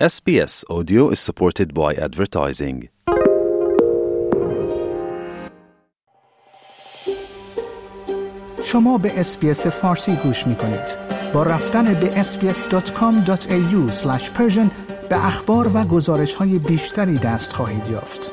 SBS Audio is supported by advertising. شما به SBS فارسی گوش می کنید. با رفتن به sbs.com.au به اخبار و گزارش های بیشتری دست خواهید یافت.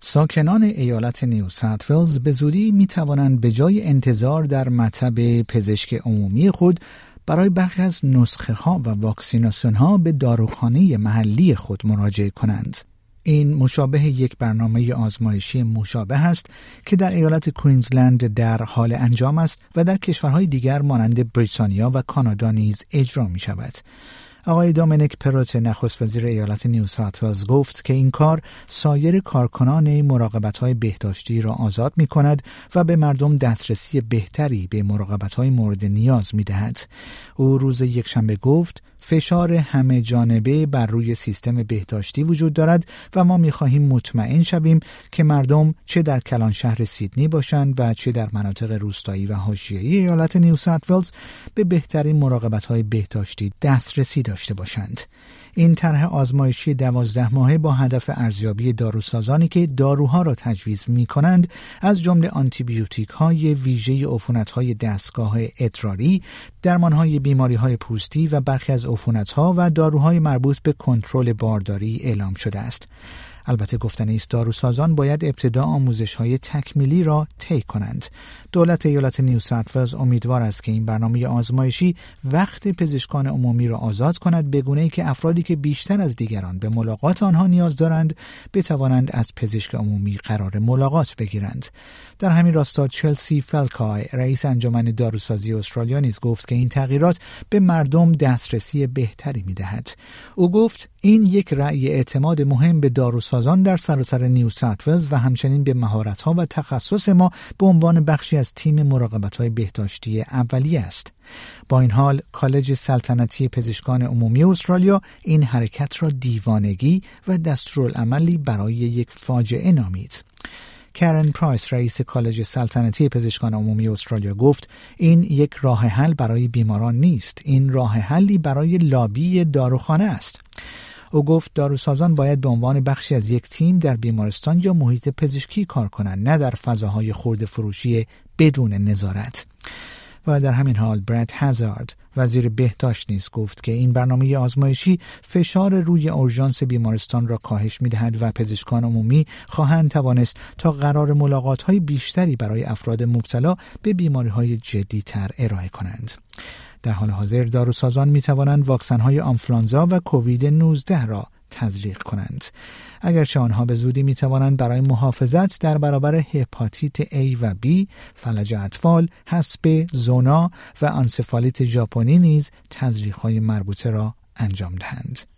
ساکنان ایالت نیو ساوت به زودی می توانند به جای انتظار در مطب پزشک عمومی خود برای برخی از نسخه ها و واکسیناسیون ها به داروخانه محلی خود مراجعه کنند. این مشابه یک برنامه آزمایشی مشابه است که در ایالت کوینزلند در حال انجام است و در کشورهای دیگر مانند بریتانیا و کانادا نیز اجرا می شود. آقای دومینیک پروت نخست وزیر ایالت نیو ساوت گفت که این کار سایر کارکنان مراقبت های بهداشتی را آزاد می کند و به مردم دسترسی بهتری به مراقبت های مورد نیاز می دهد. او روز یکشنبه گفت فشار همه جانبه بر روی سیستم بهداشتی وجود دارد و ما می خواهیم مطمئن شویم که مردم چه در کلان شهر سیدنی باشند و چه در مناطق روستایی و حاشیه‌ای ایالت نیو ساوت به بهترین مراقبت های بهداشتی دسترسی داشته باشند. این طرح آزمایشی دوازده ماهه با هدف ارزیابی داروسازانی که داروها را تجویز می کنند از جمله آنتیبیوتیک های ویژه عفونت های دستگاه ادراری، درمان های بیماری های پوستی و برخی از عفونت ها و داروهای مربوط به کنترل بارداری اعلام شده است. البته گفتن است داروسازان باید ابتدا آموزش های تکمیلی را طی کنند. دولت ایالت نیو ساوت امیدوار است که این برنامه آزمایشی وقت پزشکان عمومی را آزاد کند به گونه ای که افرادی که بیشتر از دیگران به ملاقات آنها نیاز دارند بتوانند از پزشک عمومی قرار ملاقات بگیرند. در همین راستا چلسی فلکای رئیس انجمن داروسازی استرالیا نیز گفت که این تغییرات به مردم دسترسی بهتری می‌دهد. او گفت این یک رأی اعتماد مهم به داروسازان در سراسر نیو ساوت و همچنین به مهارت‌ها و تخصص ما به عنوان بخشی از تیم مراقبت های بهداشتی اولیه است. با این حال کالج سلطنتی پزشکان عمومی استرالیا این حرکت را دیوانگی و دستورالعملی برای یک فاجعه نامید. کرن پرایس رئیس کالج سلطنتی پزشکان عمومی استرالیا گفت این یک راه حل برای بیماران نیست این راه حلی برای لابی داروخانه است او گفت داروسازان باید به عنوان بخشی از یک تیم در بیمارستان یا محیط پزشکی کار کنند نه در فضاهای خورده فروشی بدون نظارت و در همین حال براد هزارد وزیر بهداشت نیز گفت که این برنامه آزمایشی فشار روی اورژانس بیمارستان را کاهش می‌دهد و پزشکان عمومی خواهند توانست تا قرار ملاقات های بیشتری برای افراد مبتلا به بیماری های جدی تر ارائه کنند. در حال حاضر داروسازان می توانند واکسن های آنفلانزا و کووید 19 را تزریق کنند اگرچه آنها به زودی می توانند برای محافظت در برابر هپاتیت A و B، فلج اطفال، حسب زونا و انسفالیت ژاپنی نیز تزریق های مربوطه را انجام دهند.